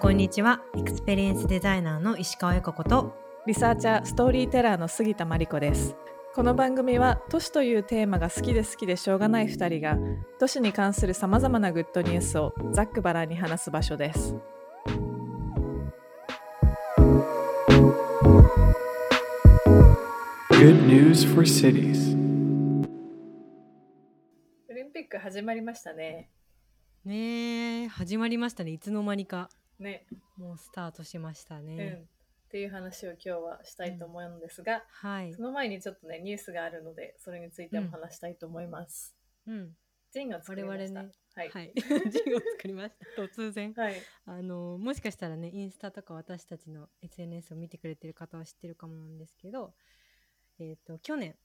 こんにちは。エクスペリエンスデザイナーの石川由佳子と、リサーチャーストーリーテラーの杉田真理子です。この番組は都市というテーマが好きで好きでしょうがない2人が都市に関するさまざまなグッドニュースをざっくばらんに話す場所です。Good news for cities. オリンピック始まりましたね。ねえ始まりましたね。いつの間にかね、もうスタートしましたうん。ね、っていう話を今日はしたいと思うんですが、はい。その前にちょっとねニュースがあるのでそれについても話したいと思います、うん。ジンを作りました。我々ね。はい。はい字を作りました。突然。はい、あのもしかしたらねインスタとか私たちの SNS を見てくれてる方は知ってるかもなんですけど、えー、と去年、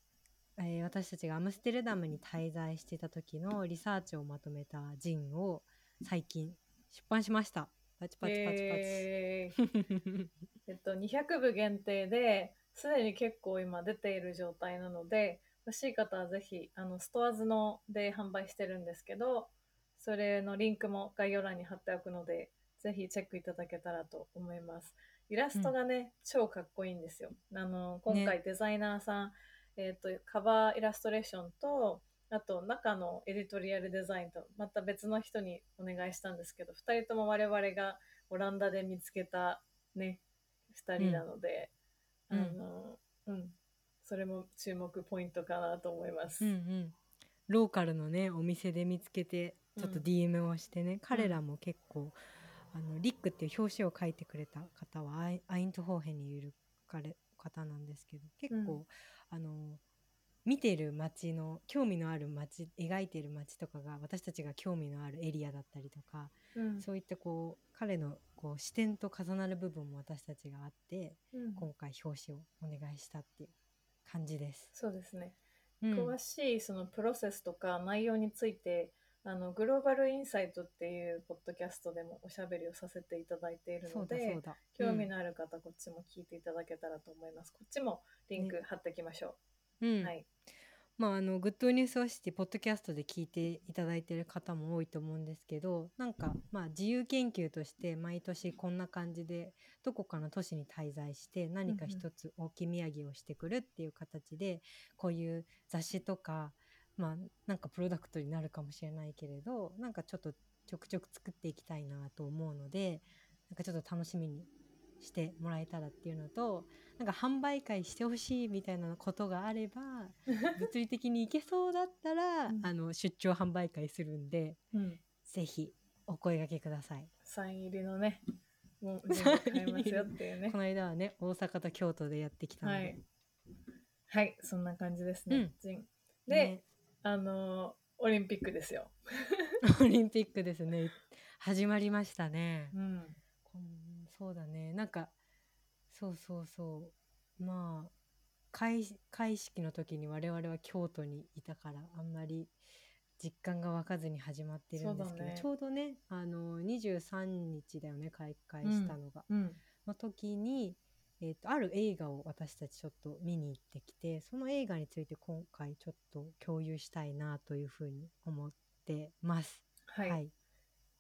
えー私たちがアムステルダムに滞在してた時のリサーチをまとめたジンを最近出版しましたパチパチパチパチ、えー。えっと、200部限定ですでに結構今出ている状態なので欲しい方はぜひあのストアーズので販売してるんですけどそれのリンクも概要欄に貼っておくのでぜひチェックいただけたらと思います。イラストがね、超かっこいいんですよ。あの今回デザイナーさん、えっとカバーイラストレーションとあと中のエディトリアルデザインとまた別の人にお願いしたんですけど2人とも我々がオランダで見つけたね2人なので、うん。あのうん。それも注目ポイントかなと思います。うんうん。ローカルのねお店で見つけてちょっとうん。DM をしてね、彼らも結構あのリックっていう表紙を書いてくれた方はアイントホーヘンにいる彼方なんですけど結構、うん。あの見てる街の興味のある街描いてる街とかが私たちが興味のあるエリアだったりとか、うん。そういったこう彼のこう視点と重なる部分も私たちがあってうん。今回表紙をお願いしたっていう感じです。そうですね、うん。詳しいそのプロセスとか内容についてあのグローバルインサイトっていうポッドキャストでもおしゃべりをさせていただいているので興味のある方こっちも聞いていただけたらと思います、こっちもリンク貼っておきましょう。んう、はい。まああのグッドニュースをしてポッドキャストで聞いていただいている方も多いと思うんですけどなんかまあ自由研究として毎年こんな感じでどこかの都市に滞在して何か一つ置き土産をしてくるっていう形で、こういう雑誌とかまあなんかプロダクトになるかもしれないけれどなんかちょっとちょくちょく作っていきたいなと思うのでなんかちょっと楽しみにしてもらえたらっていうのとなんか販売会してほしいみたいなことがあれば 物理的に行けそうだったら、うん。あの出張販売会するんでうん、ぜひお声掛けください。サイン入りのねもう 買えますよっていうね。この間はね大阪と京都でやってきたので、はい。はいそんな感じですね、うん。で、ね。あのーオリンピックですよ、オリンピックですね。始まりましたね。うんそうだね。なんかそうそうそう。まあ開会式の時に我々は京都にいたからあんまり実感が湧かずに始まってるんですけど、そうだね。ちょうどねあの23日だよね開会したのが、うんの時に、えー、とある映画を私たちちょっと見に行ってきてその映画について今回ちょっと共有したいなというふうに思ってます。はい、はい、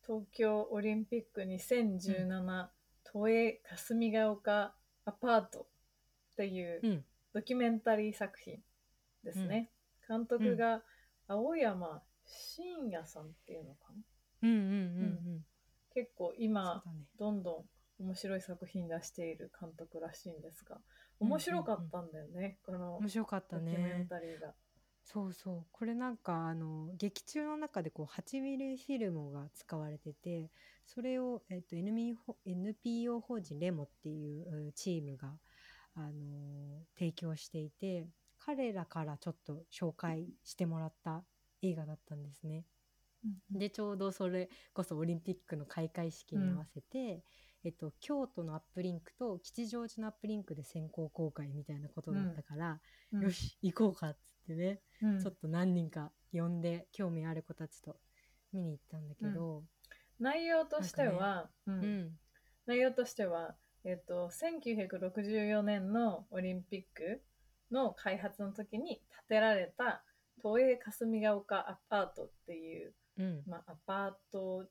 東京オリンピック2017、都営霞ヶ丘アパートっていううん。ドキュメンタリー作品ですね、監督が青山真也さんっていうのかな？うんうんうんうん。結構今どんどん面白い作品出している監督らしいんですが面白かったんだよね、この面白かったドキュメンね。タリーが。そうそうこれなんかあの劇中の中でこう8ミリフィルムが使われててそれを、えっと NPO, NPO 法人レモっていううチームが、あの提供していて彼らからちょっと紹介してもらった映画だったんですね。でちょうどそれこそオリンピックの開会式に合わせて、えっと、京都のアップリンクと吉祥寺のアップリンクで先行公開みたいなことだったから、うん。よ、し行こうかっつってね、うん。ちょっと何人か呼んで興味ある子たちと見に行ったんだけど、内容としては、ううん。ん。内容としては、えっと1964年のオリンピックの開発の時に建てられた都営霞ヶ丘アパートっていう、うん。まあ、アパート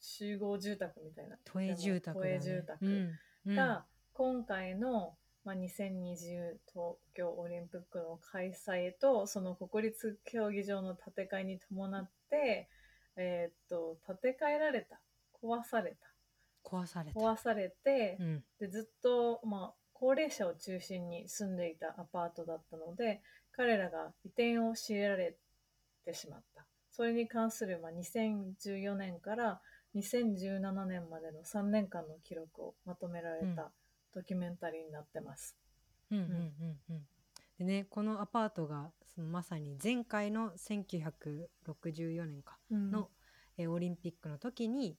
集合住宅みたいな。都営住宅だ、ね、都営住宅。が今回の、まあ、2020東京オリンピックの開催とその国立競技場の建て替えに伴って、えーっと建て替えられた。壊された。壊された。壊されて、うん。でずっと、まあ、高齢者を中心に住んでいたアパートだったので彼らが移転を強いられてしまった。それに関する、まあ、2014年から2017年までの3年間の記録をまとめられうんたドキュメンタリーになってます。うんうんうんうん。でねこのアパートがそのまさに前回の1964年かうん。の、えーオリンピックの時に、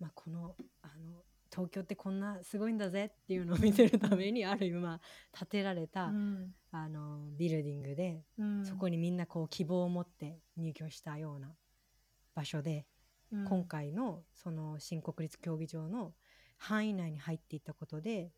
まあ、このあの東京ってこんなすごいんだぜっていうのを見せるためにある今建てられた、うん。あのビルディングで、うん。そこにみんなこう希望を持って入居したような場所で、うん。今回のその新国立競技場の範囲内に入っていったことで、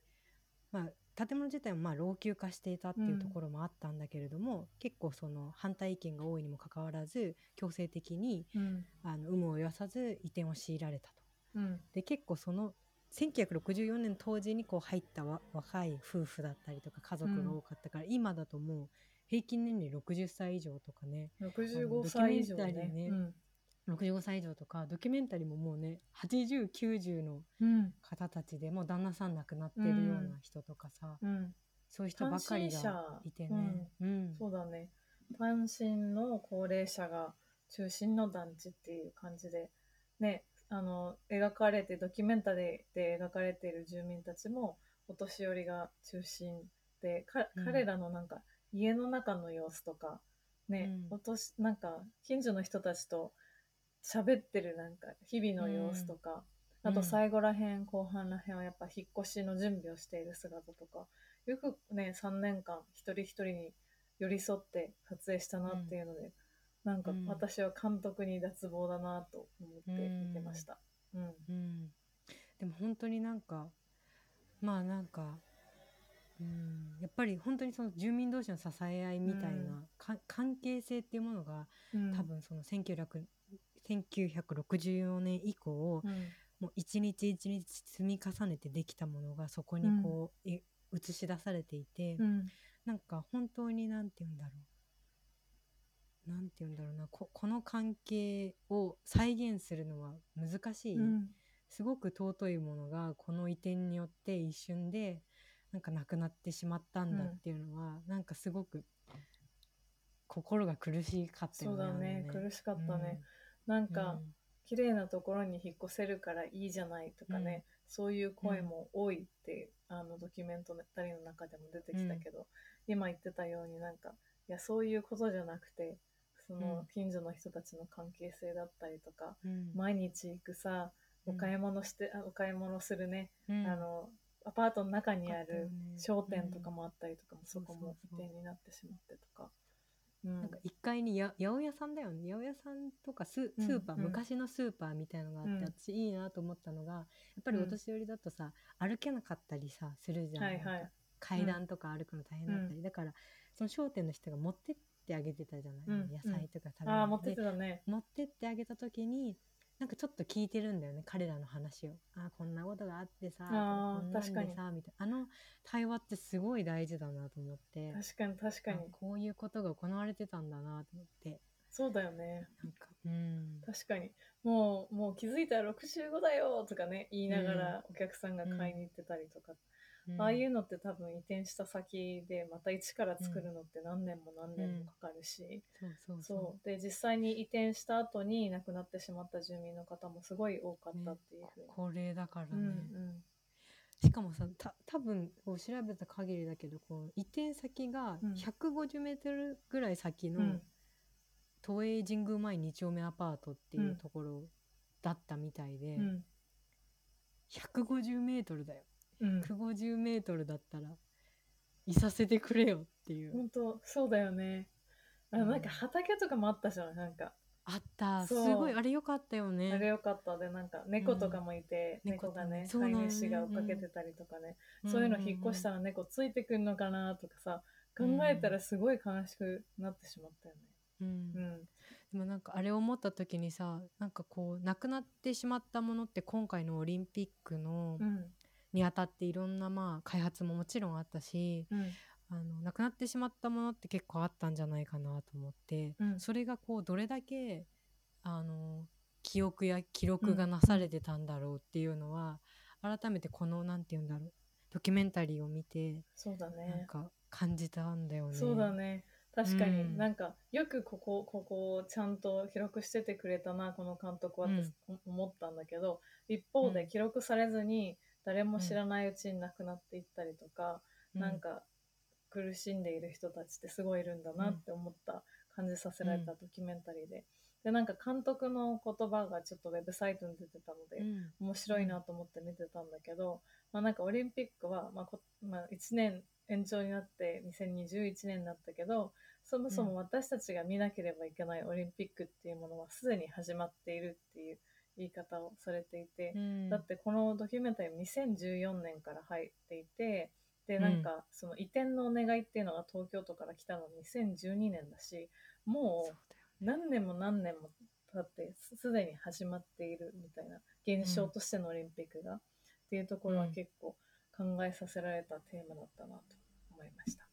まあ、建物自体もまあ老朽化していたっていうところもあったんだけれども、結構その反対意見が多いにもかかわらず強制的にうん。あの有無を言わさず移転を強いられたと。うん。で結構その1964年当時にこう入ったわ若い夫婦だったりとか家族が多かったから、今だともう平均年齢60歳以上とかね。65歳以上ね。ね65歳以上とかドキュメンタリーももうね8090のうん。方たちでもう旦那さん亡くなってるような人とかさ、うん。そういう人ばっかりがいてね。うん。そうだね。単身の高齢者が中心の団地っていう感じで、ね、あの、描かれて、ドキュメンタリーで描かれている住民たちも、お年寄りが中心で、彼らのなんか、家の中の様子とか、ね、うん。お年、なんか、近所の人たちと喋ってるなんか、日々の様子とか、うん。あと最後らへん、後半らへんはやっぱ引っ越しの準備をしている姿とか、よくね、3年間一人一人に寄り添って撮影したなっていうので、なんかうん。私は監督に脱帽だなと思って見てました。うん。うん、でも本当になんかまあなんか、うん、やっぱり本当にその住民同士の支え合いみたいな、うん。か関係性っていうものがうん。多分その1900 1964年以降、うん。もう一日一日積み重ねてできたものがそこにこう、え映し出されていて、うん。なんか本当になんて言うんだろう。なんて言うんだろうな。ここの関係を再現するのは難しい、うん。すごく尊いものがこの移転によって一瞬でなんかなくなってしまったんだっていうのは、なんかすごく心が苦しかったよそうだね。苦しかったね。なんか、綺麗なところに引っ越せるからいいじゃないとかね、そういう声も多いって、あのドキュメントタリーの中でも出てきたけど、今言ってたようになんかいやそういうことじゃなくてそのうん。近所の人たちの関係性だったりとか、うん。うん毎日行くさお買い物して、あお買い物するね、うん。あのアパートの中にある商店とかもあったりとかも、そこも移転になってしまってとか。うん。なんか1階にや八百屋さんだよね。八百屋さんとかスーパー、うん昔のスーパーみたいのがあって、うん。私いいなと思ったのがやっぱりお年寄りだとさ、歩けなかったりさするじゃん,、はいはい。階段とか歩くの大変だったり、だからその商店の人が持ってってあげてたじゃない、うん。野菜とか食べて。持ってってあげた時になんかちょっと聞いてるんだよね彼らの話をあこんなことがあってさあーこんなんで確かに。さみたいな。あの対話ってすごい大事だなと思って。確かに確かに。あこういうことが行われてたんだなと思って。そうだよね。なんかうん。確かに。もうもう気づいたら65だよとかね言いながらお客さんが買いに行ってたりとか、うんああいうのって多分移転した先でまた一から作るのって何年も何年もかかるし、そうで実際に移転した後に亡くなってしまった住民の方もすごい多かったっていうふうに。高齢だからね、うんしかもさた多分こう調べた限りだけどこう移転先がうん。150メートルぐらい先の、うん。都営神宮前2丁目アパートっていううん。ところだったみたいで、うん。150メートルだようん。150メートルだったらいさせてくれよっていう、本当そうだよね。あのなんか畑とかもあったじゃんなんか。あった。すごいあれよかったよね。あれよかったでなんか猫とかもいて、うん。猫がね飼い主が追っかけてたりとかね、そういうの引っ越したら猫ついてくんのかなとかさ考えたらすごい悲しくなってしまったよね。うん、うん、でもなんかあれを思った時にさなんかこうなくなってしまったものって今回のオリンピックの、うんにあたっていろんなまあ開発ももちろんあったしうん。あのなくなってしまったものって結構あったんじゃないかなと思って、うん。それがこうどれだけあの記憶や記録がなされてたんだろうっていうのは、改めてこのなんて言うんだろうドキュメンタリーを見てそうだなんねか感じたんだよね。そうだね。確かに、うん。なんかよくここここをちゃんと記録しててくれたなこの監督はって思ったんだけど、一方うん。で記録されずに誰も知らないうちに亡くなっていったりとか、うん。なんか苦しんでいる人たちってすごいいるんだなって思った、感じさせられたドキュメンタリーで。でなんか監督の言葉がちょっとウェブサイトに出てたので、うん。面白いなと思って見てたんだけど、まあ、なんかオリンピックは、まあこまあ、1年延長になって2021年になったけどそもそも私たちが見なければいけないオリンピックっていうものはすでに始まっているっていう言い方をされていて、うん。だってこのドキュメンタリー2014年から入っていてでなんかその移転のお願いっていうのが東京都から来たの2012年だしもう何年も何年も経ってすすでに始まっているみたいな現象としてのオリンピックが、っていうところは結構考えさせられたテーマだったなと思いました。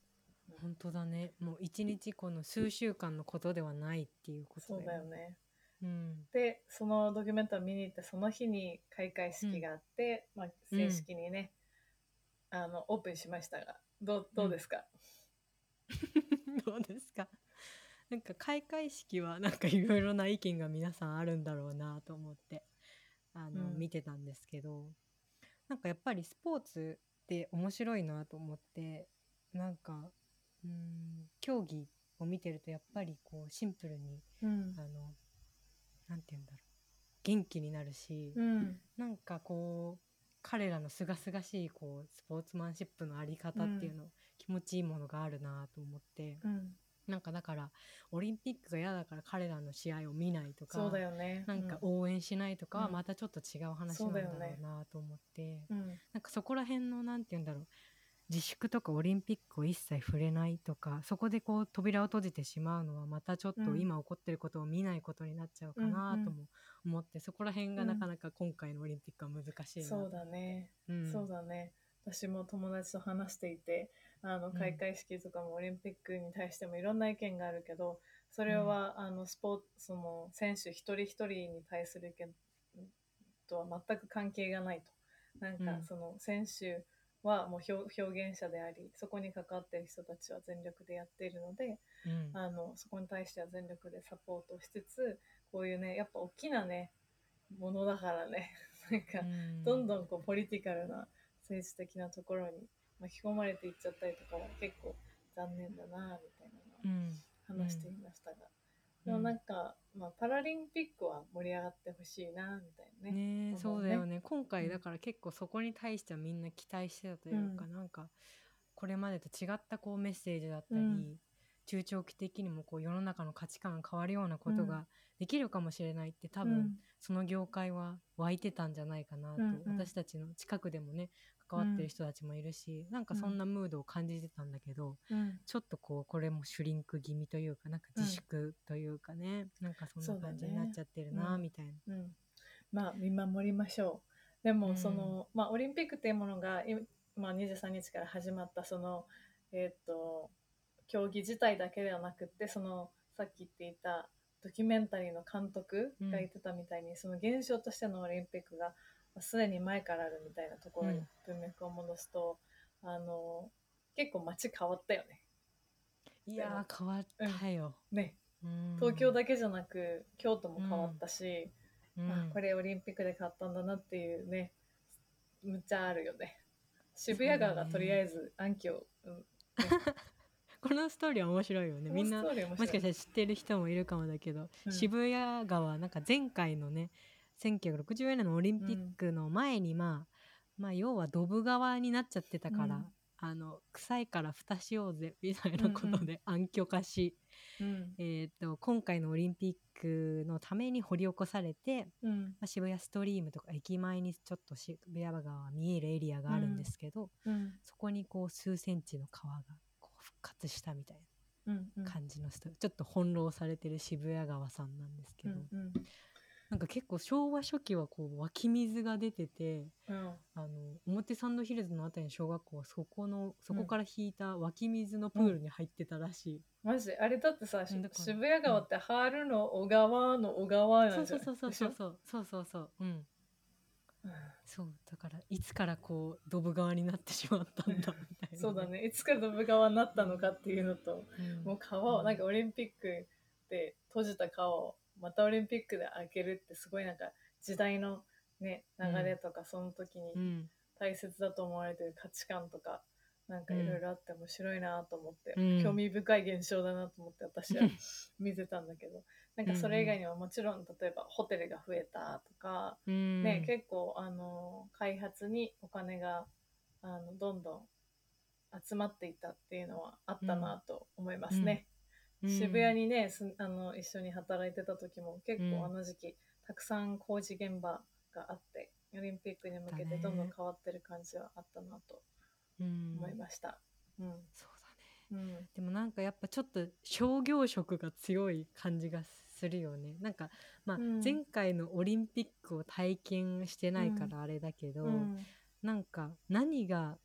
本当だね。もう一日この数週間のことではないっていうことそうだよね。うん。でそのドキュメンタリーを見に行ってその日に開会式があって、まあ、正式にね、あのオープンしましたがどうどうですか、どうですか？なんか開会式はなんかいろいろな意見が皆さんあるんだろうなと思ってあの、うん。見てたんですけどなんかやっぱりスポーツって面白いなと思ってなんかうん競技を見てるとやっぱりこうシンプルにうん。あのなんて言うんだろう。元気になるし、うん。なんかこう彼らのすがすがしいこうスポーツマンシップのあり方っていうの、気持ちいいものがあるなと思ってうん、なんかだからオリンピックが嫌だから彼らの試合を見ないとかそうだよね。なんかう応援しないとかはうん。またちょっと違う話そなんだろうなと思って、うん。なんかそこら辺のなんて言うんだろう自粛とかオリンピックを一切触れないとかそこでこう扉を閉じてしまうのはまたちょっとうん。今起こってることを見ないことになっちゃうかなとも思って、そこら辺がなかなか今回のオリンピックは難しいそうだね。うんそうだね。私も友達と話していて、あのん。開会式とかもオリンピックに対してもいろんな意見があるけど、それは、あのスポーツその選手一人一人に対する意見とは全く関係がないと。なんかうん。その選手はもう表表現者であり、そこに関わっている人たちは全力でやっているので、うん。あのそこに対しては全力でサポートしつつ、こういうね、やっぱ大きなね、ものだからね、なんか、うん。どんどんこうポリティカルな政治的なところに巻き込まれていっちゃったりとかは結構残念だなみたいなのをうん。話していましたが、でもなんか、まあ、パラリンピックは盛り上がってほしいなみたいなね。ねそうだよね。今回うん。だから結構そこに対してはみんな期待してたというか、うん。なんかこれまでと違ったこうメッセージだったり、うん。中長期的にもこう世の中の価値観が変わるようなことうん。ができるかもしれないって多分、うん。その業界は湧いてたんじゃないかなと、私たちの近くでもね関わってる人たちもいるし、なんかそんなムードを感じてたんだけど、うん。ちょっとこうこれもシュリンク気味というかなんか自粛というかね、なんかそんな感じになっちゃってるな、うんみたいな。うん、まあ見守りましょう。でうん。もその、まあ、オリンピックっていうものが、いまあ、23日から始まったその、えーっと競技自体だけではなくってそのさっき言っていたドキュメンタリーの監督が言ってたみたいに、その現象としてのオリンピックがまあすでに前からあるみたいなところにうん。文脈を戻すと、あの結構街変わったよね。いやー変わったよ。ね。うん。東京だけじゃなく京都も変わったし、うん。あこれオリンピックで買ったんだなっていうねむっちゃあるよね。渋谷川がとりあえず暗記を、うん。このストーリーは面白いよね。みんなもしかしたら知ってる人もいるかもだけど、うん。渋谷川なんか前回のね1964年のオリンピックの前に、まあまあ要はドブ川になっちゃってたから、うん。あの臭いから蓋しようぜみたいなことで暗渠化し、うん。えー、と今回のオリンピックのために掘り起こされて、うん。まあ、渋谷ストリームとか駅前にちょっと渋谷川が見えるエリアがあるんですけど、うん。そこにこう数センチの川がこう復活したみたいうんうん。感じの人、ちょっと翻弄されてる渋谷川さんなんですけど、うんうんなんか結構昭和初期はこう湧き水が出ててうん。あの表参道ヒルズのあたりの小学校はそこのそこうんから引いた湧き水のプールに入ってたらしい、マジ？あれだってさ、渋谷川って春の小川の小川なそうそんじゃない？うそうそうそうそうそうそうそう。うん。うん。そうだからいつからこうドブ川になってしまったんだみたいな、そうだ、ね。いつからドブ川になったのかっていうのとうん。もう川をなんかオリンピックで閉じた川をまたオリンピックで開けるってすごいなんか時代のね流れとかその時にうん。大切だと思われてる価値観とかなんかいろいろあって面白いなと思って、うん。興味深い現象だなと思って私は見てたんだけどなんかそれ以外にはもちろん例えばホテルが増えたとか、うん。ね、結構あの開発にお金があのどんどん集まっていったっていうのはあったなと思いますね。うん渋谷にねすあの一緒に働いてた時も結うん。構あの時期、たくさん工事現場があってオリンピックに向けてどんどん変わってる感じはあったなとうん。思いました。うん。そうだね。うん。でもなんかやっぱちょっと商業色が強い感じがするよね。なんかまあうん。前回のオリンピックを体験してないからあれだけど、うん。なんか何が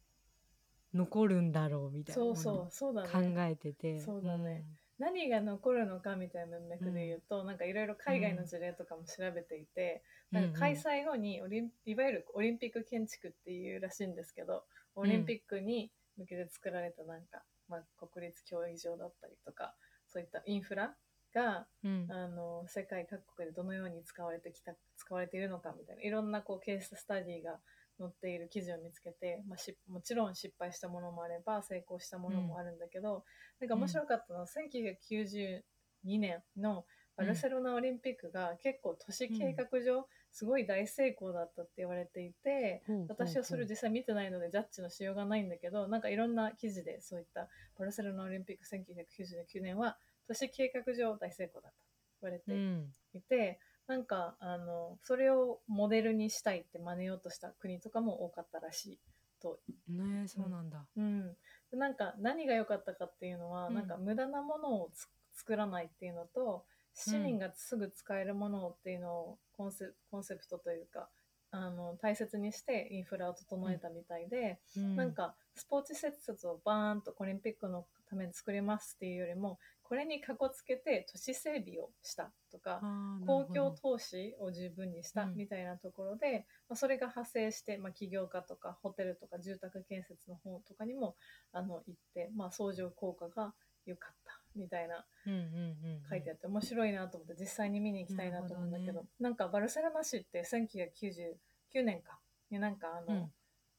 残るんだろうみたいなそうそうそうだ考ね。えてて。そうだね何が残るのかみたいな文脈で言うと、なんかいろいろ海外の事例とかも調べていて、うん。なんか開催後にオリンいわゆるオリンピック建築っていうらしいんですけどオリンピックに向けて作られたなんか、まあ、国立競技場だったりとかそういったインフラがうん。あの世界各国でどのように使われてきた使われているのかみたいないろんなこうケーススタディが載っている記事を見つけて、まあ、しもちろん失敗したものもあれば成功したものもあるんだけど、なんか面白かったのは、1992年のバルセロナオリンピックが結構都市計画上すごい大成功だったって言われていて、ほうほうほう私はそれを実際見てないのでジャッジのしようがないんだけどなんかいろんな記事でそういったバルセロナオリンピック1999年は都市計画上大成功だったと言われてうん。いて、なんかあのそれをモデルにしたいって真似ようとした国とかも多かったらしいと。ねえそうなんだ、うん、でなんか何が良かったかっていうのは、うん。なんか無駄なものをつ作らないっていうのと市民がすぐ使えるものっていうのをコンセコンセプトというかあの大切にしてインフラを整えたみたいで、うん。なんかスポーツ施設をバーンとオリンピックのために作りますっていうよりもこれにかこつけて都市整備をしたとか公共投資を十分にしたうん。みたいなところで、まあ、それが派生して、まあ、起業家とかホテルとか住宅建設の方とかにもあの行って、まあ、相乗効果が良かったみたいなうんうんうんうん。書いてあって面白いなと思って実際に見に行きたいなと思うんだけどなるほなんかバルセロナ市って1999年かになんかあの、うん。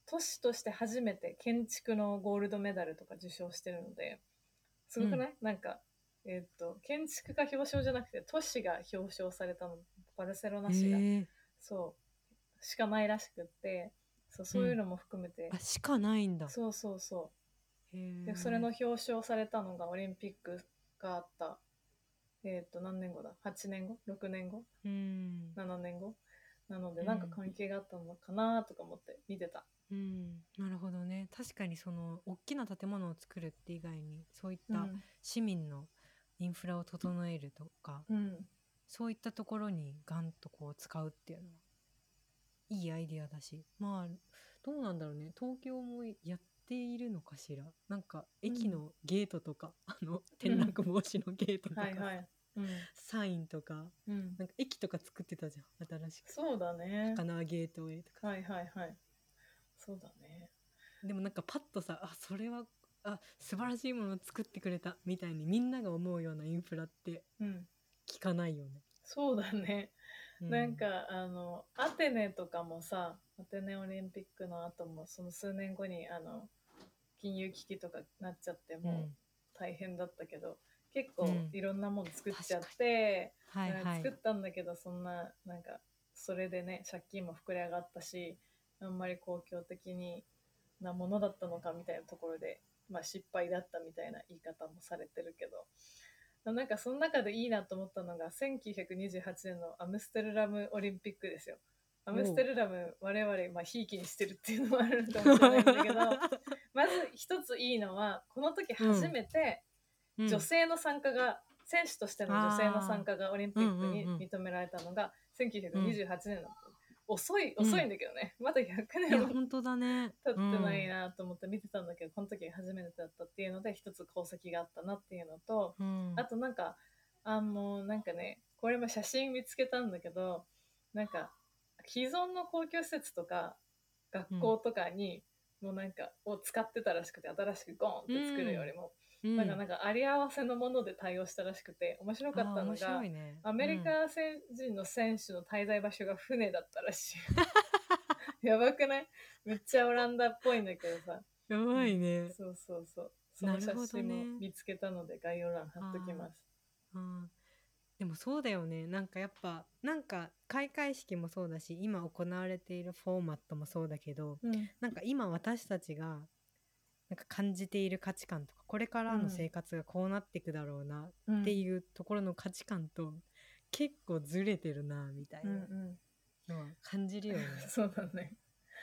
都市として初めて建築のゴールドメダルとか受賞してるのですごくない、なんか、えっと建築が表彰じゃなくて都市が表彰されたの。バルセロナ市が、へえ。そう。しかないらしくって。そうそういうのも含めて、あしかないんだ。そうそうそう。へえ。でそれの表彰されたのがオリンピックがあった。えっ、と何年後だ？8年後？6年後？うん。7年後？なのでうん。なんか関係があったのかなとか思って見てた、うん。なるほどね。確かにその大きな建物を作るって以外にそういったうん。市民のインフラを整えるとか、うん。そういったところにガンとこう使うっていうのはいいアイディアだし。まあどうなんだろうね。東京もやっているのかしら。なんか駅のゲートとか、あの転落防止のゲートとか、はいはい、うん。サインとかうん、なんか駅とか作ってたじゃん新しく。そうだね。高輪ゲートウェイとか。はいはいはい。そうだね。でもなんかパッとさあそれはあ素晴らしいものを作ってくれたみたいにみんなが思うようなインフラってうん。聞かないよね。そうだね、うなんかあのアテネとかもさアテネオリンピックの後もその数年後にあの金融危機とかなっちゃってうん。もう大変だったけど、結構うん。いろんなもの作っちゃって、はいはい。作ったんだけどそんななんかそれでね借金も膨れ上がったしあんまり公共的になものだったのかみたいなところで、まあ、失敗だったみたいな言い方もされてるけどなんかその中でいいなと思ったのが1928年のアムステルラムオリンピックですよ。アムステルラム我々まあひいきにしてるっていうのもあるのかもしれないんだけど まず一ついいのはこの時初めて、うん女性の参加が、選手としての女性の参加がオリンピックに認められたのが1928年だった。遅い、遅いんだけどね。まだ100いや年も本当だね。経ってないなと思って見てたんだけど、この時が初めてだったっていうので、一つ功績があったなっていうのと、うん、うんあとなんか、あもうなんかね、これも写真見つけたんだけど、なんか、既存の公共施設とか、学校とかに、もうなんか、を使ってたらしくて、新しくゴーンって作るよりも、うんなんかなんかあり合わせのもので対応したらしくて、面白かったのが、ねアメリカ選人の選手の滞在場所が船だったらしい。やばくない？めっちゃオランダっぽいんだけどさ。うんやばいね、そうそうそう。その写真ねも見つけたので概要欄貼っときます。うんでもそうだよねなんかやっぱなんか開会式もそうだし今行われているフォーマットもそうだけどうん。なんか今私たちがなんか感じている価値観とかこれからうんの生活がこうなっていくだろうなうんっていうところの価値観と結構ずれてるなみたいうんなうん。のは感じるよね。そうだね。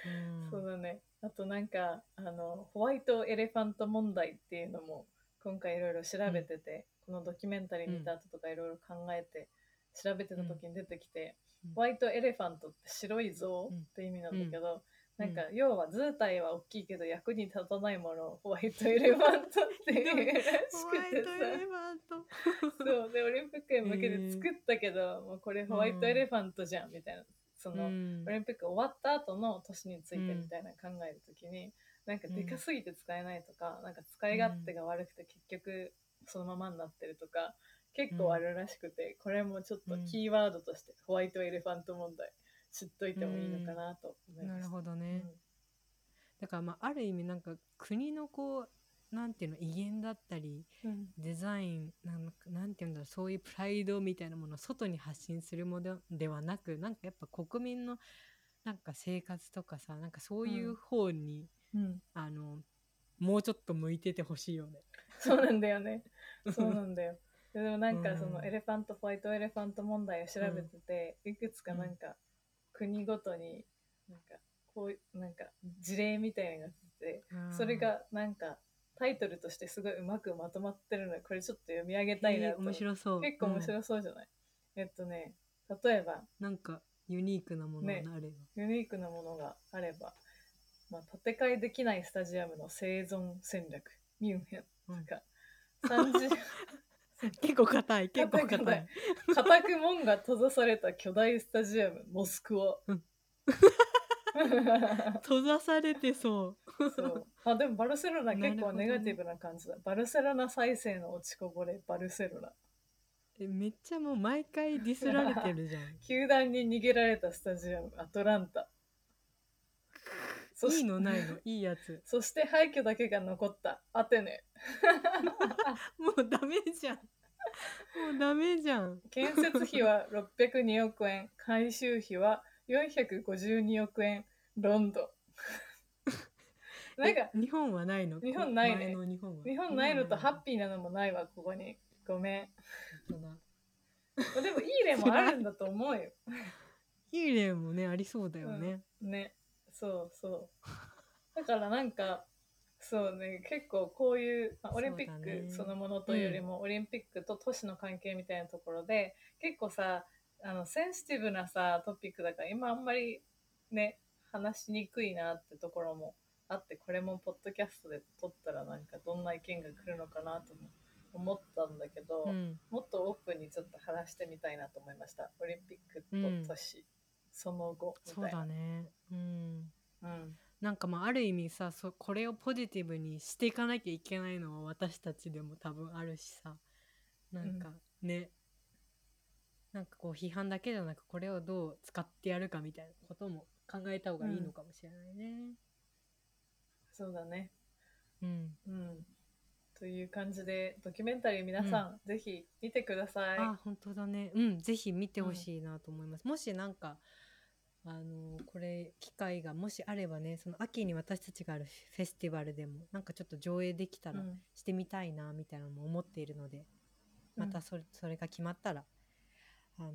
うんそうだね。あとなんか、あの、ホワイトエレファント問題っていうのも、今回いろいろ調べてて、このドキュメンタリー見た後とかいろいろ考えて、調べてた時に出てきて、うんホワイトエレファントって白い像って意味なんだけど、うん。なんか要は図体は大きいけど役に立たないものをホワイトエレファントっていうらしそう。でオリンピックに向けて作ったけど、もうこれホワイトエレファントじゃんみたいな。その、うん。オリンピック終わった後の年についてみたいな考えるときに、なんかでかすぎて使えないとか、なんか使い勝手が悪くて結局そのままになってるとか結構あるらしくて、これもちょっとキーワードとしてホワイトエレファント問題知っといてもいいのかなと思いまなる。ほどね、だからまあある意味なんか国のこうなんていうの威厳だったりうんデザインなんかなんていうんだろうそういうプライドみたいなものを外に発信するものではなくなんかやっぱ国民のなんか生活とかさなんかそういう方に、うんあのもうちょっと向いててほしいよね。そうなんだよね。そうなんだよ。でもなんかうんそのエレファント、ホワイトエレファント問題を調べてて、いくつかなんか国ごとになんかこういうなんか事例みたいなのが出てて、それがなんかタイトルとしてすごいうまくまとまってるので、これちょっと読み上げたいなと。面白そう。結構面うん白そうじゃない、えっとね、例えばなんかユニークなものねがあれば。ユニークなものがあれば、まあ、建て替えできないスタジアムの生存戦略、ミュンヘンとか、30 結構硬い結構硬い。固く門が閉ざされた巨大スタジアム、モスクワ。うん 閉ざされてそう。そうあでもバルセロナ結構ネガティブな感じだ。バルセロナ再生の落ちこぼれ、バルセロナ。えめっちゃもう毎回ディスられてるじゃん。球団に逃げられたスタジアム、アトランタ。いいのないの？いいやつ。そして廃墟だけが残ったアテネ。もうダメじゃん。もうダメじゃん。建設費は602億円、改修費は452億円、ロンドン。なんかえ日本はないの？日本ないね日本は日本ないのとハッピピーなのもないわ、ここに。ごめん。でもいい例もあるんだと思うよ。いい例もねありそうだよね。ね。そうそう。だからなんか、そうね、結構こういう、まあオリンピックそのものというよりも、オリンピックと都市の関係みたいなところで、結構さ、あの、センシティブなさ、トピックだから、今あんまりね、話しにくいなってところもあって、これもポッドキャストで撮ったらなんかどんな意見が来るのかなとも思ったんだけど、うん。もっとオープンにちょっと話してみたいなと思いました。オリンピックと都市、その後みそう。だね。うん。うん。なんかまあある意味さそこれをポジティブにしていかなきゃいけないのは私たちでも多分あるしさなんかね、なんかこう批判だけじゃなくこれをどう使ってやるかみたいなことも考えた方がいいのかもしれないね。そうだね。うん、うん。という感じで、ドキュメンタリー皆さん、ぜひ見てください。あ本当だねうんぜひ見てほしいなと思います。もしなんかあのこれ機会がもしあればねその秋に私たちがあるフェスティバルでもなんかちょっと上映できたらうんしてみたいなみたいなのも思っているので、またそれそれが決まったら、あのー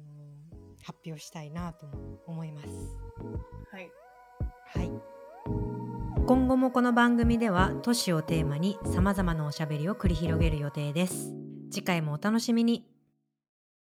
発表したいなとも思います。はい。はい。今後もこの番組では都市をテーマに様々なおしゃべりを繰り広げる予定です次回もお楽しみに